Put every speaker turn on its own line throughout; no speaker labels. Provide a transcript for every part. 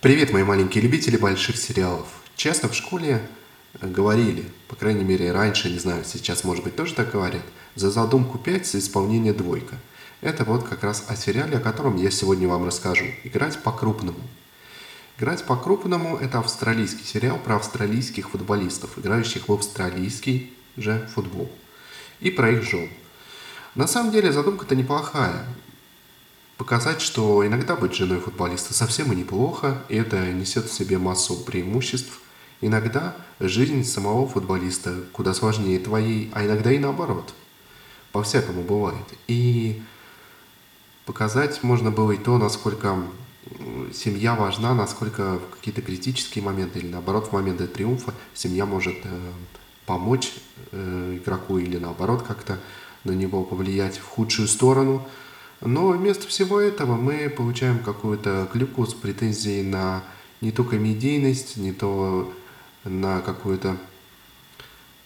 Привет, мои маленькие любители больших сериалов. Честно, в школе э, говорили, по крайней мере раньше, не знаю, сейчас может быть тоже так говорят, за задумку 5, за исполнение двойка. Это вот как раз о сериале, о котором я сегодня вам расскажу. Играть по-крупному. Играть по-крупному – это австралийский сериал про австралийских футболистов, играющих в австралийский же футбол. И про их жен. На самом деле задумка-то неплохая показать, что иногда быть женой футболиста совсем и неплохо, и это несет в себе массу преимуществ. Иногда жизнь самого футболиста куда сложнее твоей, а иногда и наоборот. По-всякому бывает. И показать можно было и то, насколько семья важна, насколько в какие-то критические моменты или наоборот в моменты триумфа семья может э, помочь э, игроку или наоборот как-то на него повлиять в худшую сторону – но вместо всего этого мы получаем какую-то клюку с претензией на не только медийность, не то на какую-то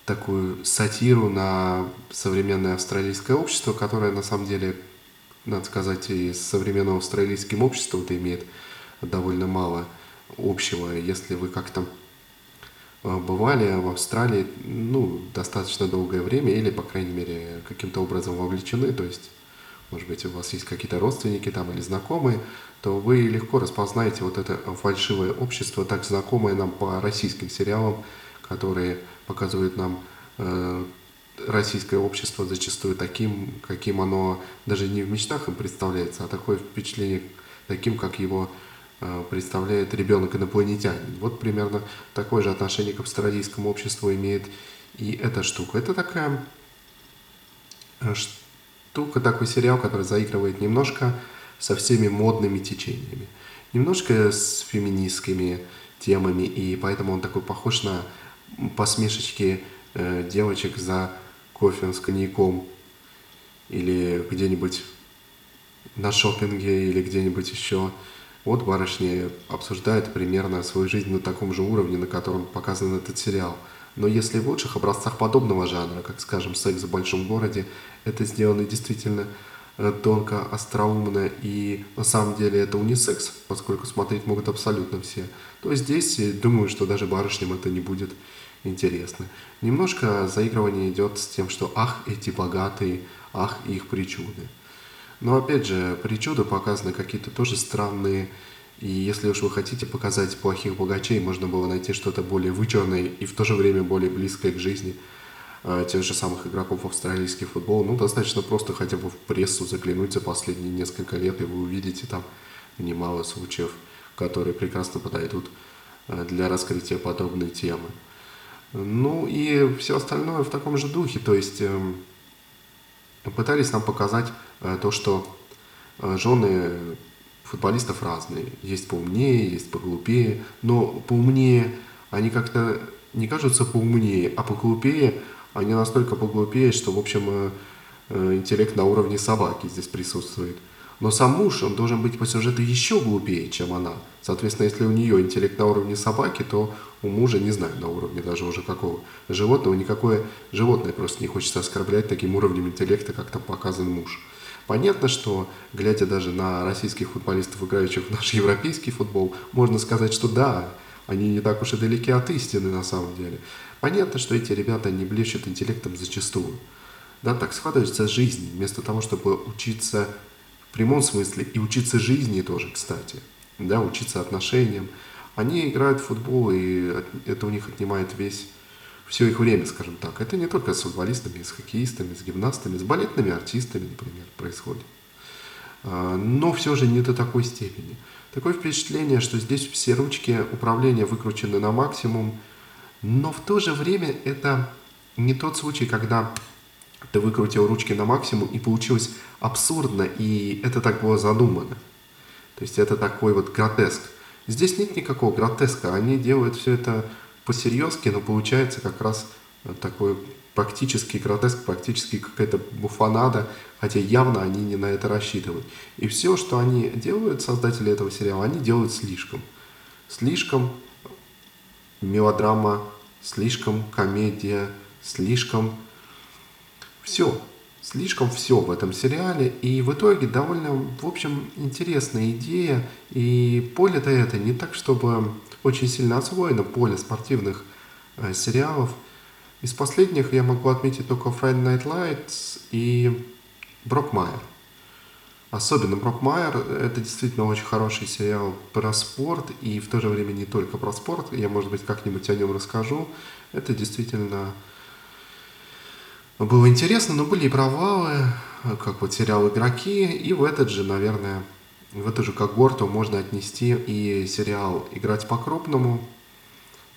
такую сатиру на современное австралийское общество, которое на самом деле, надо сказать, и с современным австралийским обществом это имеет довольно мало общего. Если вы как-то э, бывали в Австралии ну, достаточно долгое время или, по крайней мере, каким-то образом вовлечены, то есть может быть, у вас есть какие-то родственники там или знакомые, то вы легко распознаете вот это фальшивое общество, так знакомое нам по российским сериалам, которые показывают нам э, российское общество зачастую таким, каким оно даже не в мечтах им представляется, а такое впечатление таким, как его э, представляет ребенок-инопланетянин. Вот примерно такое же отношение к австралийскому обществу имеет и эта штука. Это такая штука, такой сериал, который заигрывает немножко со всеми модными течениями, немножко с феминистскими темами, и поэтому он такой похож на посмешечки э, девочек за кофе с коньяком или где-нибудь на шопинге или где-нибудь еще. Вот барышни обсуждают примерно свою жизнь на таком же уровне, на котором показан этот сериал – но если в лучших образцах подобного жанра, как, скажем, «Секс в большом городе», это сделано действительно э, тонко, остроумно, и на самом деле это унисекс, поскольку смотреть могут абсолютно все, то здесь, думаю, что даже барышням это не будет интересно. Немножко заигрывание идет с тем, что ах, эти богатые, ах, их причуды. Но опять же, причуды показаны какие-то тоже странные, и если уж вы хотите показать плохих богачей, можно было найти что-то более вычурное и в то же время более близкое к жизни э, тех же самых игроков австралийский футбол. Ну, достаточно просто хотя бы в прессу заглянуть за последние несколько лет, и вы увидите там немало случаев, которые прекрасно подойдут э, для раскрытия подобной темы. Ну и все остальное в таком же духе, то есть э, пытались нам показать э, то, что э, жены футболистов разные. Есть поумнее, есть поглупее. Но поумнее они как-то не кажутся поумнее, а поглупее они настолько поглупее, что, в общем, э, э, интеллект на уровне собаки здесь присутствует. Но сам муж, он должен быть по сюжету еще глупее, чем она. Соответственно, если у нее интеллект на уровне собаки, то у мужа, не знаю, на уровне даже уже какого животного, никакое животное просто не хочется оскорблять таким уровнем интеллекта, как там показан муж. Понятно, что, глядя даже на российских футболистов, играющих в наш европейский футбол, можно сказать, что да, они не так уж и далеки от истины на самом деле. Понятно, что эти ребята не блещут интеллектом зачастую. Да, так складывается жизнь, вместо того, чтобы учиться прямом смысле и учиться жизни тоже, кстати, да, учиться отношениям. Они играют в футбол, и это у них отнимает весь все их время, скажем так. Это не только с футболистами, с хоккеистами, с гимнастами, с балетными артистами, например, происходит. А, но все же не до такой степени. Такое впечатление, что здесь все ручки управления выкручены на максимум, но в то же время это не тот случай, когда ты выкрутил ручки на максимум и получилось абсурдно, и это так было задумано. То есть это такой вот гротеск. Здесь нет никакого гротеска, они делают все это по-серьезки, но получается как раз такой практически гротеск, практически какая-то буфанада, хотя явно они не на это рассчитывают. И все, что они делают, создатели этого сериала, они делают слишком. Слишком мелодрама, слишком комедия, слишком все. слишком все в этом сериале, и в итоге довольно, в общем, интересная идея, и поле-то это не так, чтобы очень сильно освоено, поле спортивных э, сериалов. Из последних я могу отметить только Friday Night Lights и Брокмайер. Особенно Брокмайер – это действительно очень хороший сериал про спорт, и в то же время не только про спорт. Я, может быть, как-нибудь о нем расскажу. Это действительно было интересно, но были и провалы, как вот сериал «Игроки», и в этот же, наверное, в эту же когорту можно отнести и сериал «Играть по-крупному».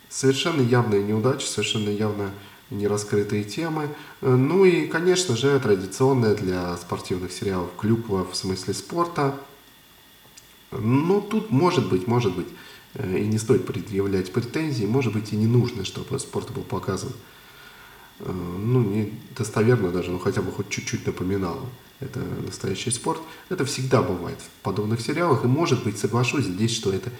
Совершенно явная неудача, совершенно явно нераскрытые темы. Ну и, конечно же, традиционная для спортивных сериалов клюква в смысле спорта. Ну, тут может быть, может быть, э, и не стоит предъявлять претензии, может быть, и не нужно, чтобы спорт был показан ну, не достоверно даже, но хотя бы хоть чуть-чуть напоминало. Это настоящий спорт. Это всегда бывает в подобных сериалах. И может быть, соглашусь здесь, что это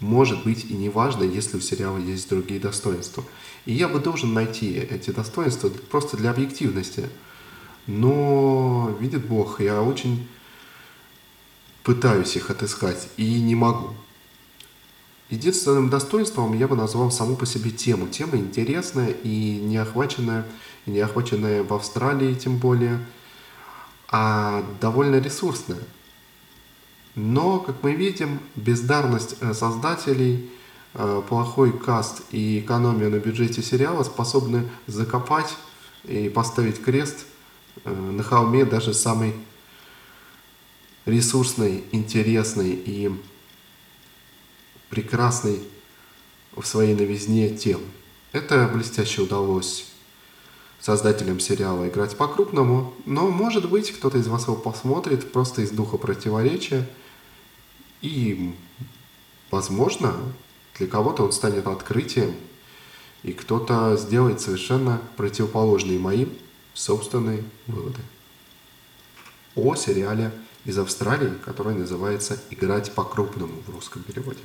может быть и не важно, если у сериала есть другие достоинства. И я бы должен найти эти достоинства просто для объективности. Но, видит Бог, я очень пытаюсь их отыскать и не могу. Единственным достоинством я бы назвал саму по себе тему. Тема интересная и не охваченная, и не охваченная в Австралии тем более, а довольно ресурсная. Но, как мы видим, бездарность э, создателей, э, плохой каст и экономия на бюджете сериала способны закопать и поставить крест э, на холме даже самой ресурсной, интересной и прекрасный в своей новизне тем. Это блестяще удалось создателям сериала играть по-крупному, но, может быть, кто-то из вас его посмотрит просто из духа противоречия, и, возможно, для кого-то он станет открытием, и кто-то сделает совершенно противоположные моим собственные выводы о сериале из Австралии, который называется «Играть по-крупному» в русском переводе.